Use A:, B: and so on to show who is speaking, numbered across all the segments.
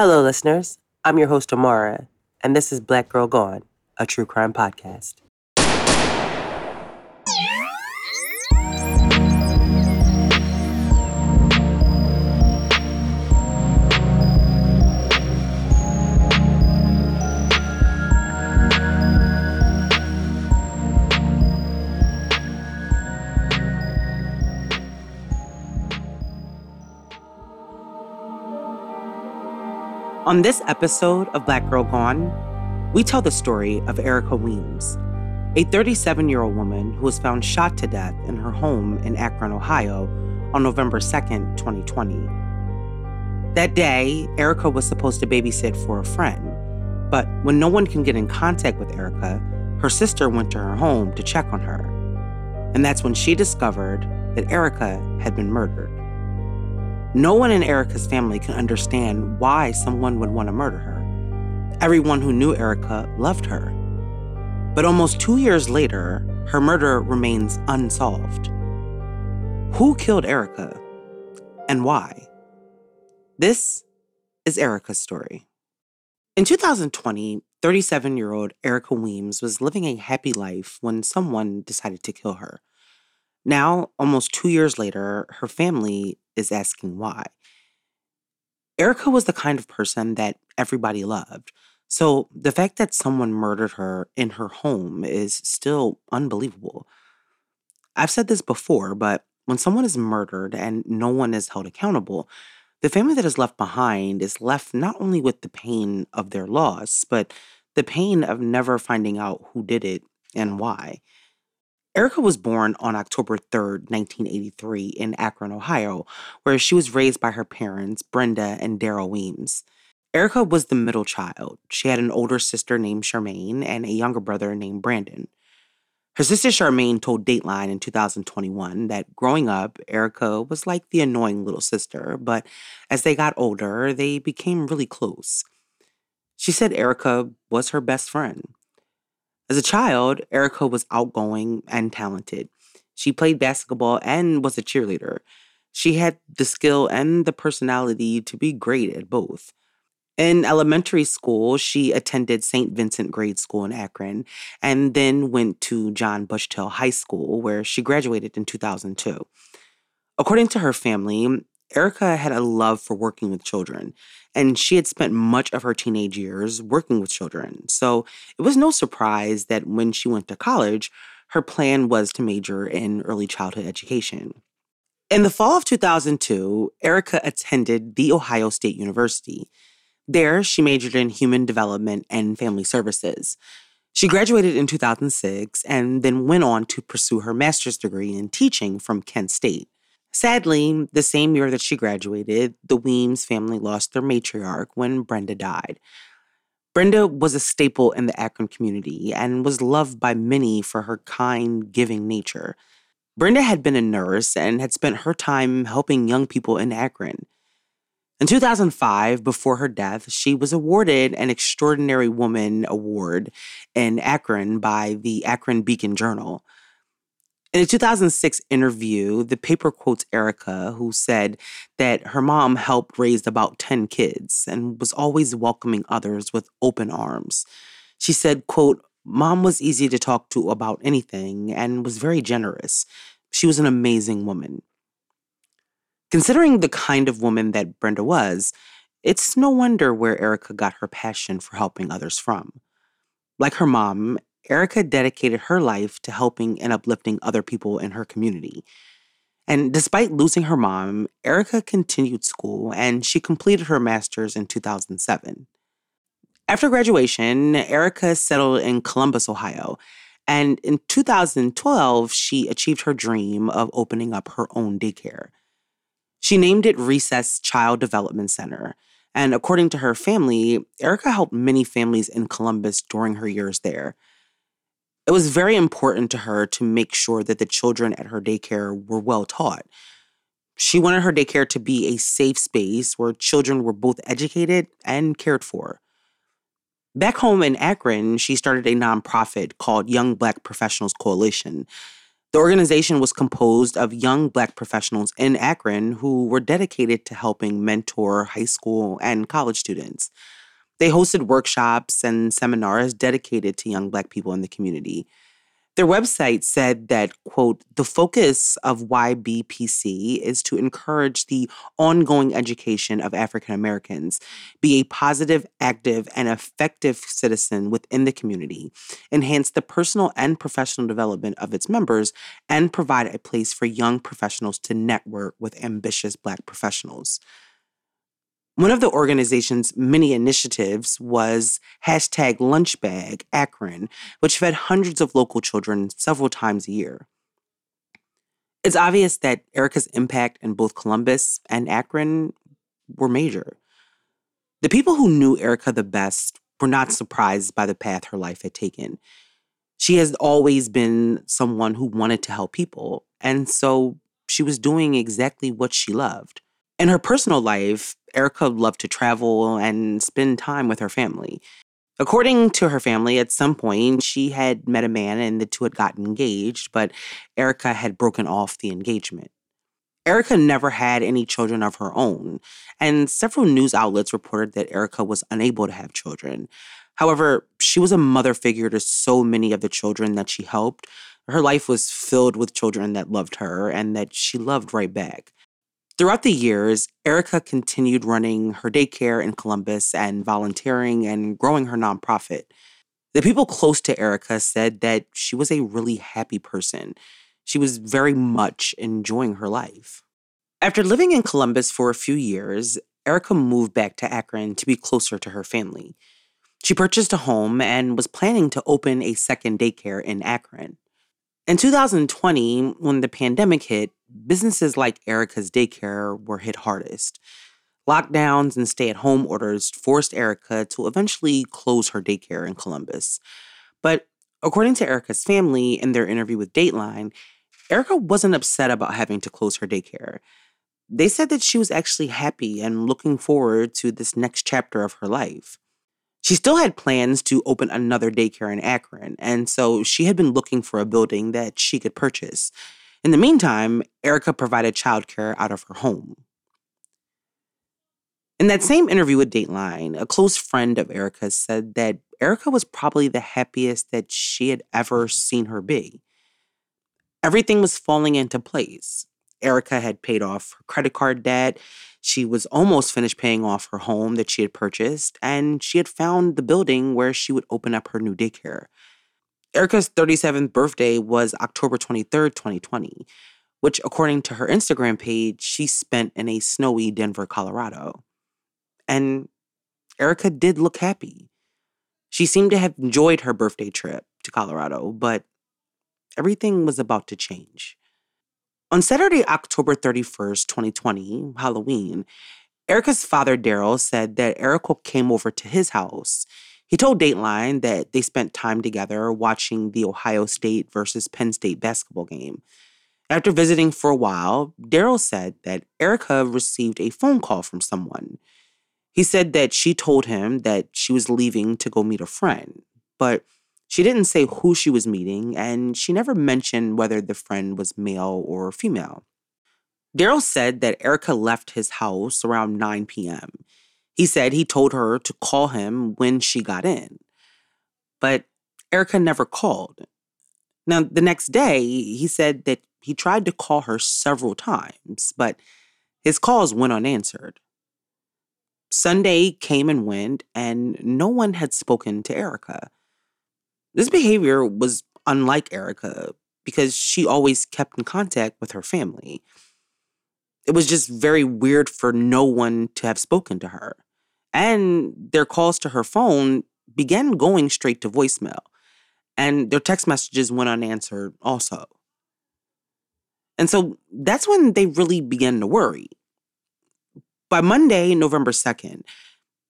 A: Hello, listeners. I'm your host, Amara, and this is Black Girl Gone, a true crime podcast. On this episode of Black Girl Gone, we tell the story of Erica Weems, a 37 year old woman who was found shot to death in her home in Akron, Ohio on November 2nd, 2020. That day, Erica was supposed to babysit for a friend, but when no one can get in contact with Erica, her sister went to her home to check on her. And that's when she discovered that Erica had been murdered. No one in Erica's family can understand why someone would want to murder her. Everyone who knew Erica loved her. But almost two years later, her murder remains unsolved. Who killed Erica and why? This is Erica's story. In 2020, 37 year old Erica Weems was living a happy life when someone decided to kill her. Now, almost two years later, her family is asking why. Erica was the kind of person that everybody loved. So the fact that someone murdered her in her home is still unbelievable. I've said this before, but when someone is murdered and no one is held accountable, the family that is left behind is left not only with the pain of their loss, but the pain of never finding out who did it and why. Erica was born on October 3rd, 1983, in Akron, Ohio, where she was raised by her parents, Brenda and Daryl Weems. Erica was the middle child. She had an older sister named Charmaine and a younger brother named Brandon. Her sister Charmaine told Dateline in 2021 that growing up, Erica was like the annoying little sister, but as they got older, they became really close. She said Erica was her best friend. As a child, Erica was outgoing and talented. She played basketball and was a cheerleader. She had the skill and the personality to be great at both. In elementary school, she attended St. Vincent Grade School in Akron and then went to John Buchtel High School, where she graduated in 2002. According to her family, Erica had a love for working with children, and she had spent much of her teenage years working with children. So it was no surprise that when she went to college, her plan was to major in early childhood education. In the fall of 2002, Erica attended The Ohio State University. There, she majored in human development and family services. She graduated in 2006 and then went on to pursue her master's degree in teaching from Kent State. Sadly, the same year that she graduated, the Weems family lost their matriarch when Brenda died. Brenda was a staple in the Akron community and was loved by many for her kind, giving nature. Brenda had been a nurse and had spent her time helping young people in Akron. In 2005, before her death, she was awarded an Extraordinary Woman Award in Akron by the Akron Beacon Journal. In a 2006 interview, the paper quotes Erica, who said that her mom helped raise about 10 kids and was always welcoming others with open arms. She said, quote, Mom was easy to talk to about anything and was very generous. She was an amazing woman. Considering the kind of woman that Brenda was, it's no wonder where Erica got her passion for helping others from. Like her mom, Erica dedicated her life to helping and uplifting other people in her community. And despite losing her mom, Erica continued school and she completed her master's in 2007. After graduation, Erica settled in Columbus, Ohio. And in 2012, she achieved her dream of opening up her own daycare. She named it Recess Child Development Center. And according to her family, Erica helped many families in Columbus during her years there. It was very important to her to make sure that the children at her daycare were well taught. She wanted her daycare to be a safe space where children were both educated and cared for. Back home in Akron, she started a nonprofit called Young Black Professionals Coalition. The organization was composed of young Black professionals in Akron who were dedicated to helping mentor high school and college students. They hosted workshops and seminars dedicated to young Black people in the community. Their website said that, quote, the focus of YBPC is to encourage the ongoing education of African Americans, be a positive, active, and effective citizen within the community, enhance the personal and professional development of its members, and provide a place for young professionals to network with ambitious Black professionals. One of the organization's many initiatives was hashtag Lunchbag Akron, which fed hundreds of local children several times a year. It's obvious that Erica's impact in both Columbus and Akron were major. The people who knew Erica the best were not surprised by the path her life had taken. She has always been someone who wanted to help people, and so she was doing exactly what she loved. In her personal life, Erica loved to travel and spend time with her family. According to her family, at some point, she had met a man and the two had gotten engaged, but Erica had broken off the engagement. Erica never had any children of her own, and several news outlets reported that Erica was unable to have children. However, she was a mother figure to so many of the children that she helped. Her life was filled with children that loved her and that she loved right back. Throughout the years, Erica continued running her daycare in Columbus and volunteering and growing her nonprofit. The people close to Erica said that she was a really happy person. She was very much enjoying her life. After living in Columbus for a few years, Erica moved back to Akron to be closer to her family. She purchased a home and was planning to open a second daycare in Akron. In 2020, when the pandemic hit, businesses like Erica's daycare were hit hardest. Lockdowns and stay at home orders forced Erica to eventually close her daycare in Columbus. But according to Erica's family in their interview with Dateline, Erica wasn't upset about having to close her daycare. They said that she was actually happy and looking forward to this next chapter of her life. She still had plans to open another daycare in Akron, and so she had been looking for a building that she could purchase. In the meantime, Erica provided childcare out of her home. In that same interview with Dateline, a close friend of Erica's said that Erica was probably the happiest that she had ever seen her be. Everything was falling into place. Erica had paid off her credit card debt. She was almost finished paying off her home that she had purchased, and she had found the building where she would open up her new daycare. Erica's 37th birthday was October 23rd, 2020, which, according to her Instagram page, she spent in a snowy Denver, Colorado. And Erica did look happy. She seemed to have enjoyed her birthday trip to Colorado, but everything was about to change. On Saturday, October 31st, 2020, Halloween, Erica's father, Daryl, said that Erica came over to his house. He told Dateline that they spent time together watching the Ohio State versus Penn State basketball game. After visiting for a while, Daryl said that Erica received a phone call from someone. He said that she told him that she was leaving to go meet a friend, but she didn't say who she was meeting, and she never mentioned whether the friend was male or female. Daryl said that Erica left his house around 9 p.m. He said he told her to call him when she got in. But Erica never called. Now, the next day, he said that he tried to call her several times, but his calls went unanswered. Sunday came and went, and no one had spoken to Erica. This behavior was unlike Erica because she always kept in contact with her family. It was just very weird for no one to have spoken to her. And their calls to her phone began going straight to voicemail, and their text messages went unanswered also. And so that's when they really began to worry. By Monday, November 2nd,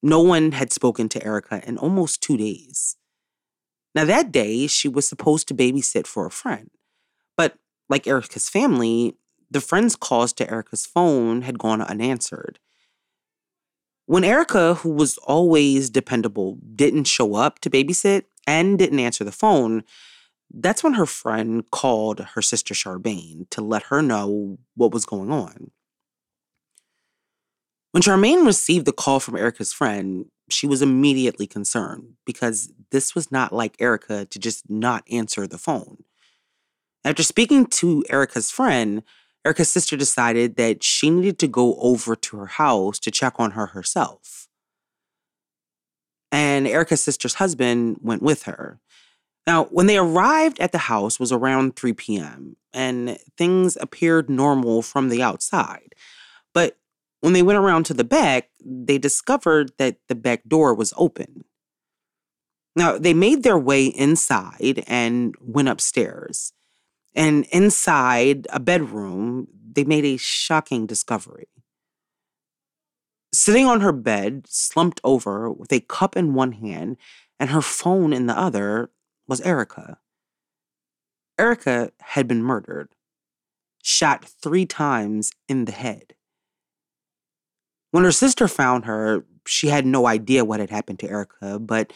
A: no one had spoken to Erica in almost two days. Now, that day, she was supposed to babysit for a friend. But like Erica's family, the friend's calls to Erica's phone had gone unanswered. When Erica, who was always dependable, didn't show up to babysit and didn't answer the phone, that's when her friend called her sister Charmaine to let her know what was going on. When Charmaine received the call from Erica's friend, she was immediately concerned because this was not like Erica to just not answer the phone. After speaking to Erica's friend, Erica's sister decided that she needed to go over to her house to check on her herself. And Erica's sister's husband went with her. Now, when they arrived at the house was around 3 p.m. and things appeared normal from the outside. But when they went around to the back, they discovered that the back door was open. Now, they made their way inside and went upstairs. And inside a bedroom, they made a shocking discovery. Sitting on her bed, slumped over with a cup in one hand and her phone in the other, was Erica. Erica had been murdered, shot three times in the head. When her sister found her, she had no idea what had happened to Erica, but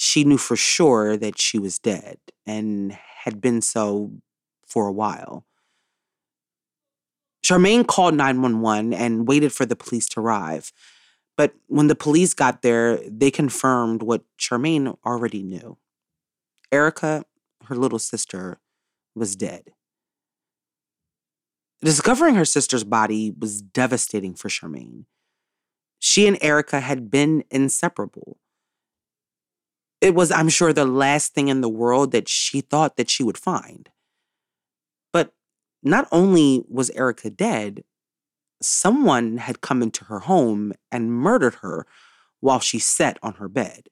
A: she knew for sure that she was dead and had been so for a while. Charmaine called 911 and waited for the police to arrive. But when the police got there, they confirmed what Charmaine already knew. Erica, her little sister, was dead. Discovering her sister's body was devastating for Charmaine. She and Erica had been inseparable. It was, I'm sure, the last thing in the world that she thought that she would find. But not only was Erica dead, someone had come into her home and murdered her while she sat on her bed.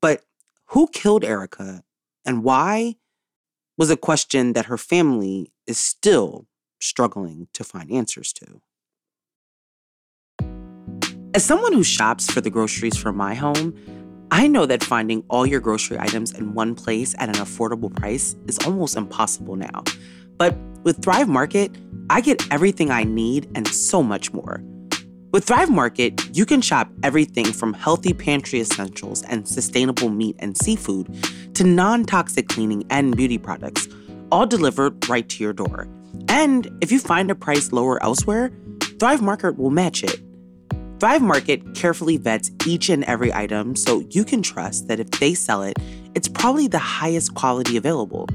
A: But who killed Erica and why was a question that her family is still struggling to find answers to. As someone who shops for the groceries for my home, I know that finding all your grocery items in one place at an affordable price is almost impossible now. But with Thrive Market, I get everything I need and so much more. With Thrive Market, you can shop everything from healthy pantry essentials and sustainable meat and seafood to non toxic cleaning and beauty products, all delivered right to your door. And if you find a price lower elsewhere, Thrive Market will match it. Thrive Market carefully vets each and every item so you can trust that if they sell it, it's probably the highest quality available.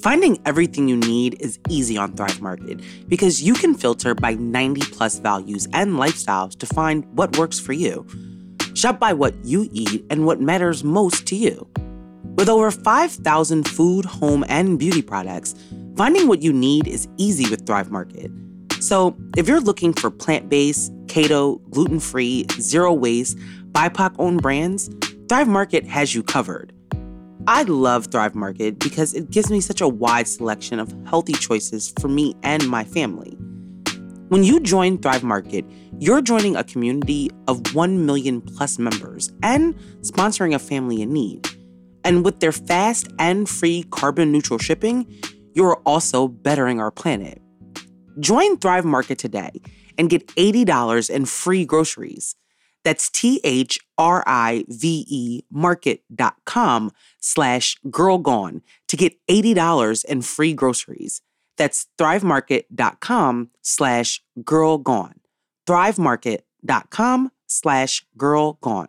A: Finding everything you need is easy on Thrive Market because you can filter by 90 plus values and lifestyles to find what works for you. Shop by what you eat and what matters most to you. With over 5,000 food, home, and beauty products, finding what you need is easy with Thrive Market. So, if you're looking for plant based, keto, gluten free, zero waste, BIPOC owned brands, Thrive Market has you covered. I love Thrive Market because it gives me such a wide selection of healthy choices for me and my family. When you join Thrive Market, you're joining a community of 1 million plus members and sponsoring a family in need. And with their fast and free carbon neutral shipping, you're also bettering our planet. Join Thrive Market today and get $80 in free groceries. That's T-H-R-I-V-E market.com slash girl gone to get $80 in free groceries. That's thrivemarket.com slash girl gone. Thrivemarket.com slash girl gone.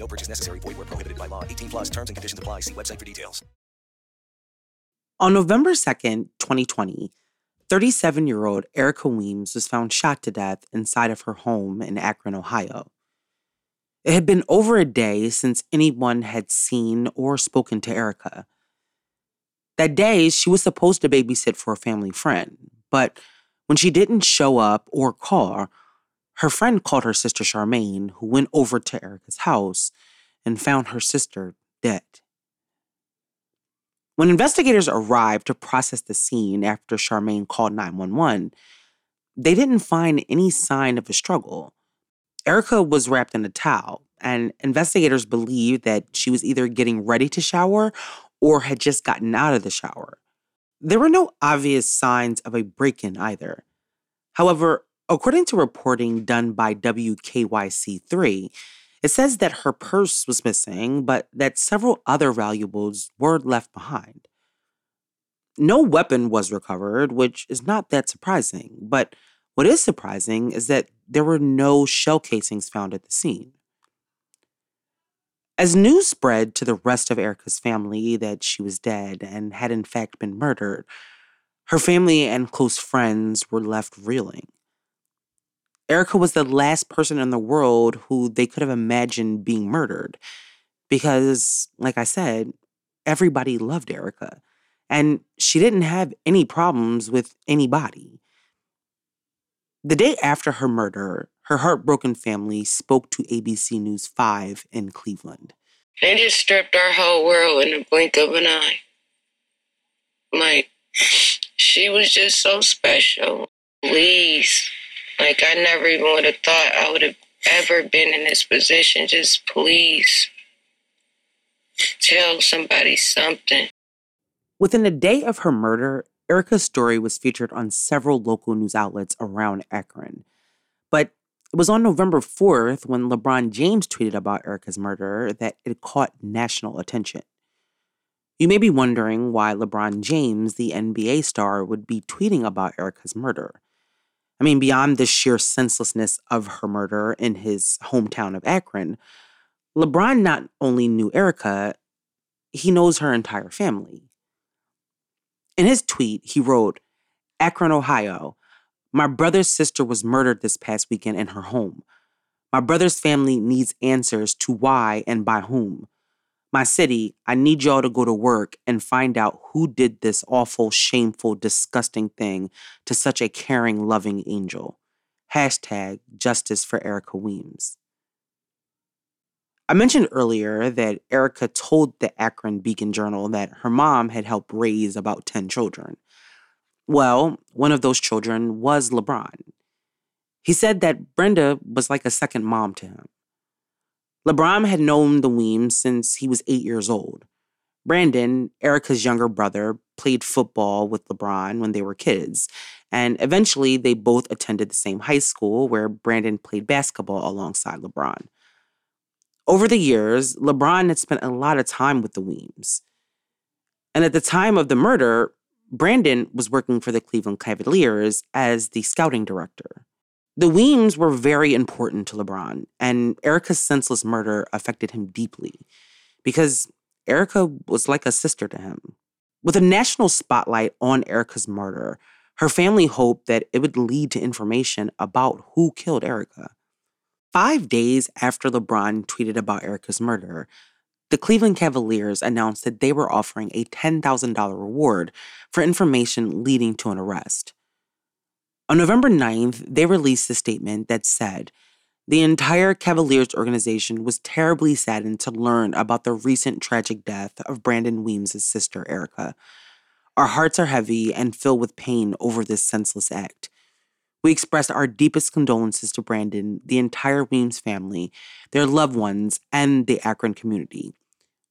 B: No purchase necessary. Void where prohibited by law. 18 plus terms and conditions apply. See website for details.
A: On November 2nd, 2020, 37 year old Erica Weems was found shot to death inside of her home in Akron, Ohio. It had been over a day since anyone had seen or spoken to Erica. That day, she was supposed to babysit for a family friend, but when she didn't show up or call, her friend called her sister Charmaine, who went over to Erica's house and found her sister dead. When investigators arrived to process the scene after Charmaine called 911, they didn't find any sign of a struggle. Erica was wrapped in a towel, and investigators believed that she was either getting ready to shower or had just gotten out of the shower. There were no obvious signs of a break in either. However, according to reporting done by WKYC3, it says that her purse was missing, but that several other valuables were left behind. No weapon was recovered, which is not that surprising, but what is surprising is that there were no shell casings found at the scene. As news spread to the rest of Erica's family that she was dead and had in fact been murdered, her family and close friends were left reeling. Erica was the last person in the world who they could have imagined being murdered because, like I said, everybody loved Erica and she didn't have any problems with anybody. The day after her murder, her heartbroken family spoke to ABC News 5 in Cleveland.
C: They just stripped our whole world in the blink of an eye. Like, she was just so special. Please. Like, I never even would have thought I would have ever been in this position. Just please tell somebody something.
A: Within a day of her murder, Erica's story was featured on several local news outlets around Akron. But it was on November 4th when LeBron James tweeted about Erica's murder that it caught national attention. You may be wondering why LeBron James, the NBA star, would be tweeting about Erica's murder. I mean, beyond the sheer senselessness of her murder in his hometown of Akron, LeBron not only knew Erica, he knows her entire family. In his tweet, he wrote, Akron, Ohio. My brother's sister was murdered this past weekend in her home. My brother's family needs answers to why and by whom. My city, I need y'all to go to work and find out who did this awful, shameful, disgusting thing to such a caring, loving angel. Hashtag justice for Erica Weems. I mentioned earlier that Erica told the Akron Beacon Journal that her mom had helped raise about 10 children. Well, one of those children was LeBron. He said that Brenda was like a second mom to him. LeBron had known the Weems since he was eight years old. Brandon, Erica's younger brother, played football with LeBron when they were kids, and eventually they both attended the same high school where Brandon played basketball alongside LeBron. Over the years, LeBron had spent a lot of time with the Weems. And at the time of the murder, Brandon was working for the Cleveland Cavaliers as the scouting director. The Weems were very important to LeBron, and Erica's senseless murder affected him deeply because Erica was like a sister to him. With a national spotlight on Erica's murder, her family hoped that it would lead to information about who killed Erica. Five days after LeBron tweeted about Erica's murder, the Cleveland Cavaliers announced that they were offering a $10,000 reward for information leading to an arrest. On November 9th, they released a statement that said, the entire Cavaliers organization was terribly saddened to learn about the recent tragic death of Brandon Weems' sister, Erica. Our hearts are heavy and filled with pain over this senseless act. We express our deepest condolences to Brandon, the entire Weems family, their loved ones, and the Akron community.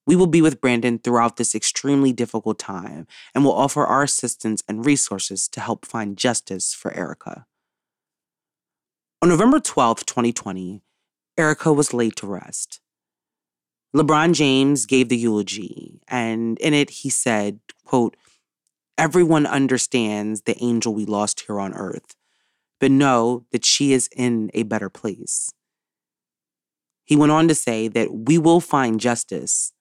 A: We will be with Brandon throughout this extremely difficult time and will offer our assistance and resources to help find justice for Erica. On November 12, 2020, Erica was laid to rest. LeBron James gave the eulogy, and in it he said, quote, Everyone understands the angel we lost here on earth, but know that she is in a better place. He went on to say that we will find justice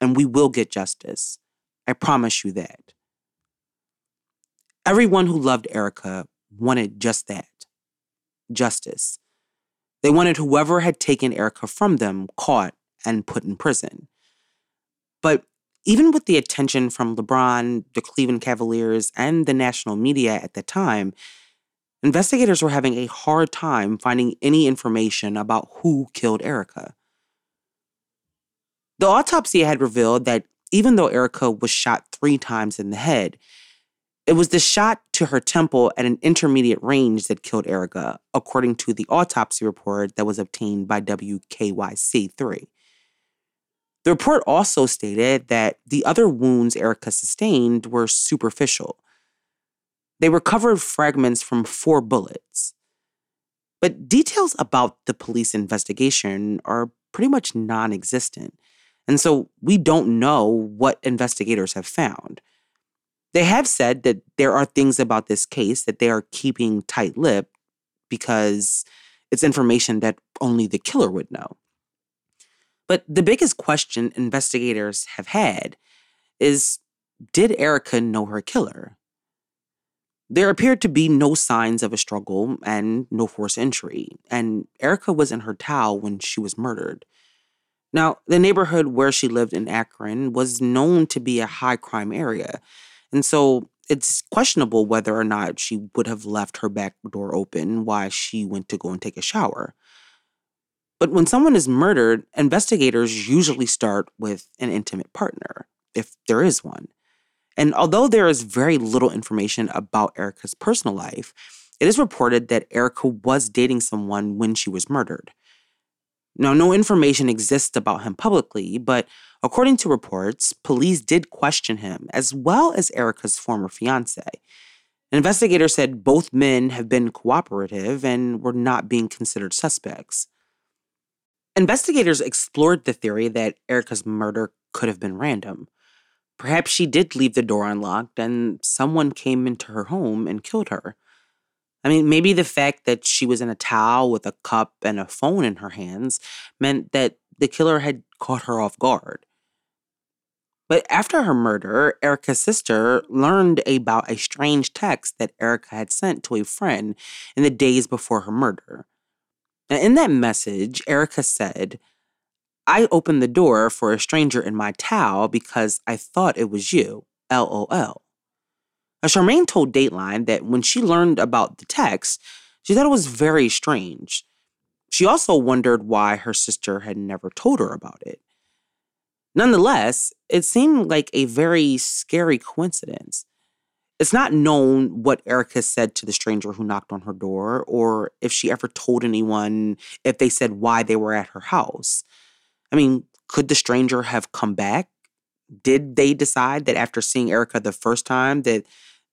A: and we will get justice. I promise you that. Everyone who loved Erica wanted just that justice. They wanted whoever had taken Erica from them caught and put in prison. But even with the attention from LeBron, the Cleveland Cavaliers, and the national media at the time, investigators were having a hard time finding any information about who killed Erica. The autopsy had revealed that even though Erica was shot three times in the head, it was the shot to her temple at an intermediate range that killed Erica, according to the autopsy report that was obtained by WKYC3. The report also stated that the other wounds Erica sustained were superficial. They recovered fragments from four bullets. But details about the police investigation are pretty much non existent. And so we don't know what investigators have found. They have said that there are things about this case that they are keeping tight lipped because it's information that only the killer would know. But the biggest question investigators have had is did Erica know her killer? There appeared to be no signs of a struggle and no forced entry, and Erica was in her towel when she was murdered. Now, the neighborhood where she lived in Akron was known to be a high crime area, and so it's questionable whether or not she would have left her back door open while she went to go and take a shower. But when someone is murdered, investigators usually start with an intimate partner, if there is one. And although there is very little information about Erica's personal life, it is reported that Erica was dating someone when she was murdered. Now, no information exists about him publicly, but according to reports, police did question him, as well as Erica's former fiance. An investigator said both men have been cooperative and were not being considered suspects. Investigators explored the theory that Erica's murder could have been random. Perhaps she did leave the door unlocked and someone came into her home and killed her. I mean, maybe the fact that she was in a towel with a cup and a phone in her hands meant that the killer had caught her off guard. But after her murder, Erica's sister learned about a strange text that Erica had sent to a friend in the days before her murder. And in that message, Erica said, I opened the door for a stranger in my towel because I thought it was you. LOL. Charmaine told Dateline that when she learned about the text, she thought it was very strange. She also wondered why her sister had never told her about it. Nonetheless, it seemed like a very scary coincidence. It's not known what Erica said to the stranger who knocked on her door, or if she ever told anyone if they said why they were at her house. I mean, could the stranger have come back? Did they decide that after seeing Erica the first time that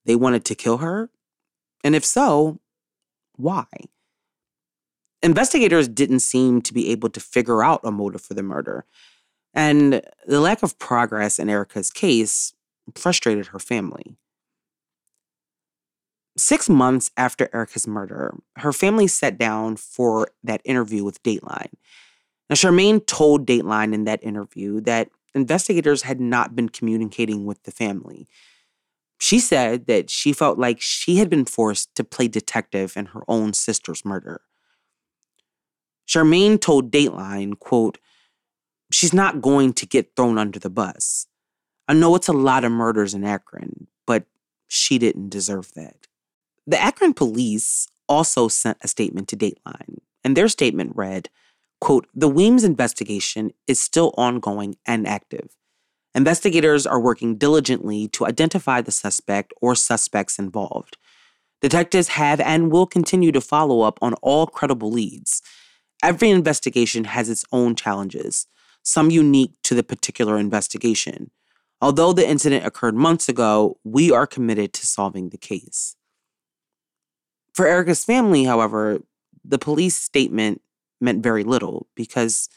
A: they wanted to kill her? And if so, why? Investigators didn't seem to be able to figure out a motive for the murder. And the lack of progress in Erica's case frustrated her family. Six months after Erica's murder, her family sat down for that interview with Dateline. Now, Charmaine told Dateline in that interview that investigators had not been communicating with the family. She said that she felt like she had been forced to play detective in her own sister's murder. Charmaine told Dateline, quote, She's not going to get thrown under the bus. I know it's a lot of murders in Akron, but she didn't deserve that. The Akron police also sent a statement to Dateline, and their statement read, quote, The Weems investigation is still ongoing and active. Investigators are working diligently to identify the suspect or suspects involved. Detectives have and will continue to follow up on all credible leads. Every investigation has its own challenges, some unique to the particular investigation. Although the incident occurred months ago, we are committed to solving the case. For Erica's family, however, the police statement meant very little because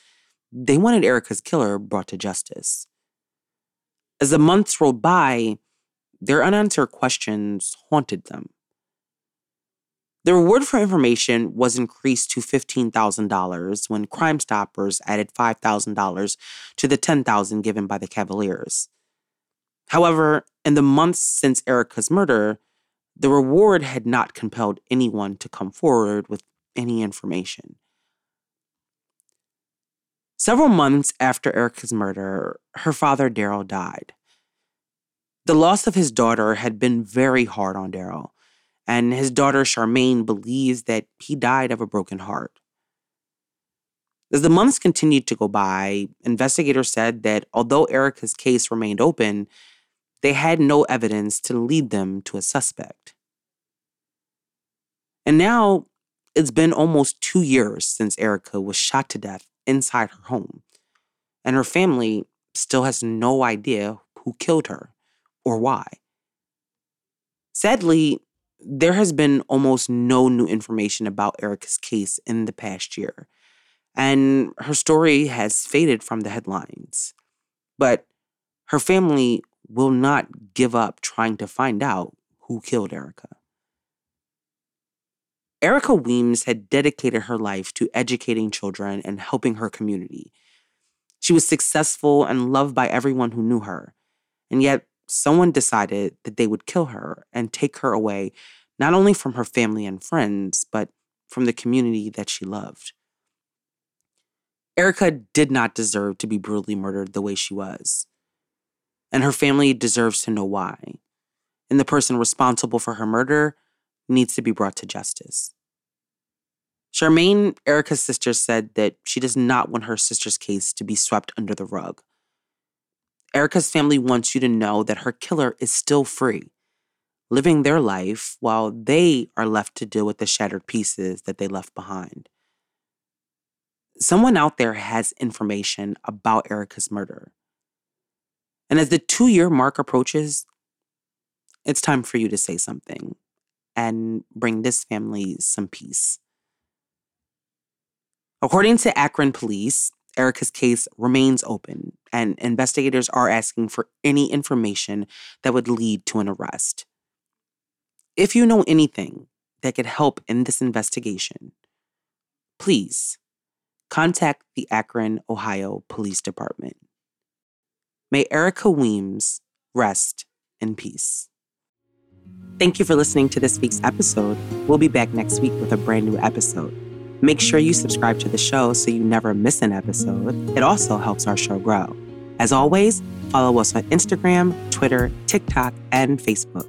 A: they wanted Erica's killer brought to justice. As the months rolled by, their unanswered questions haunted them. The reward for information was increased to $15,000 when Crime Stoppers added $5,000 to the 10,000 given by the Cavaliers. However, in the months since Erica's murder, the reward had not compelled anyone to come forward with any information. Several months after Erica's murder, her father, Daryl, died. The loss of his daughter had been very hard on Daryl, and his daughter, Charmaine, believes that he died of a broken heart. As the months continued to go by, investigators said that although Erica's case remained open, they had no evidence to lead them to a suspect. And now it's been almost two years since Erica was shot to death inside her home, and her family still has no idea who killed her or why. Sadly, there has been almost no new information about Erica's case in the past year and her story has faded from the headlines. But her family will not give up trying to find out who killed Erica. Erica Weems had dedicated her life to educating children and helping her community. She was successful and loved by everyone who knew her. And yet, someone decided that they would kill her and take her away, not only from her family and friends, but from the community that she loved. Erica did not deserve to be brutally murdered the way she was. And her family deserves to know why. And the person responsible for her murder needs to be brought to justice. Charmaine, Erica's sister, said that she does not want her sister's case to be swept under the rug. Erica's family wants you to know that her killer is still free, living their life while they are left to deal with the shattered pieces that they left behind someone out there has information about Erica's murder. And as the two year mark approaches, it's time for you to say something and bring this family some peace. According to Akron police, Erica's case remains open, and investigators are asking for any information that would lead to an arrest. If you know anything that could help in this investigation, please contact the Akron, Ohio Police Department. May Erica Weems rest in peace. Thank you for listening to this week's episode. We'll be back next week with a brand new episode. Make sure you subscribe to the show so you never miss an episode. It also helps our show grow. As always, follow us on Instagram, Twitter, TikTok, and Facebook.